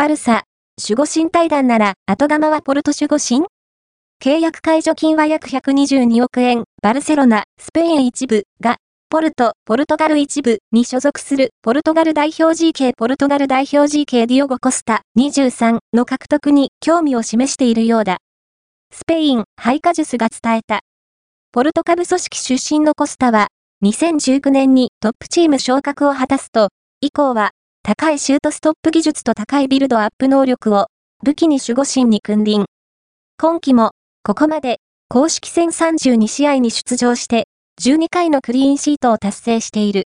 バルサ、守護神対談なら後釜はポルト守護神？契約解除金は約122億円、バルセロナ、スペイン一部が、ポルト、ポルトガル一部に所属するポルトガル代表 GK ポルトガル代表 GK ディオゴ・コスタ23の獲得に興味を示しているようだ。スペイン、ハイカジュスが伝えた。ポルトカル組織出身のコスタは、2019年にトップチーム昇格を果たすと、以降は、高いシュートストップ技術と高いビルドアップ能力を、武器に守護神に君臨。今季も、ここまで、公式戦32試合に出場して、12回のクリーンシートを達成している。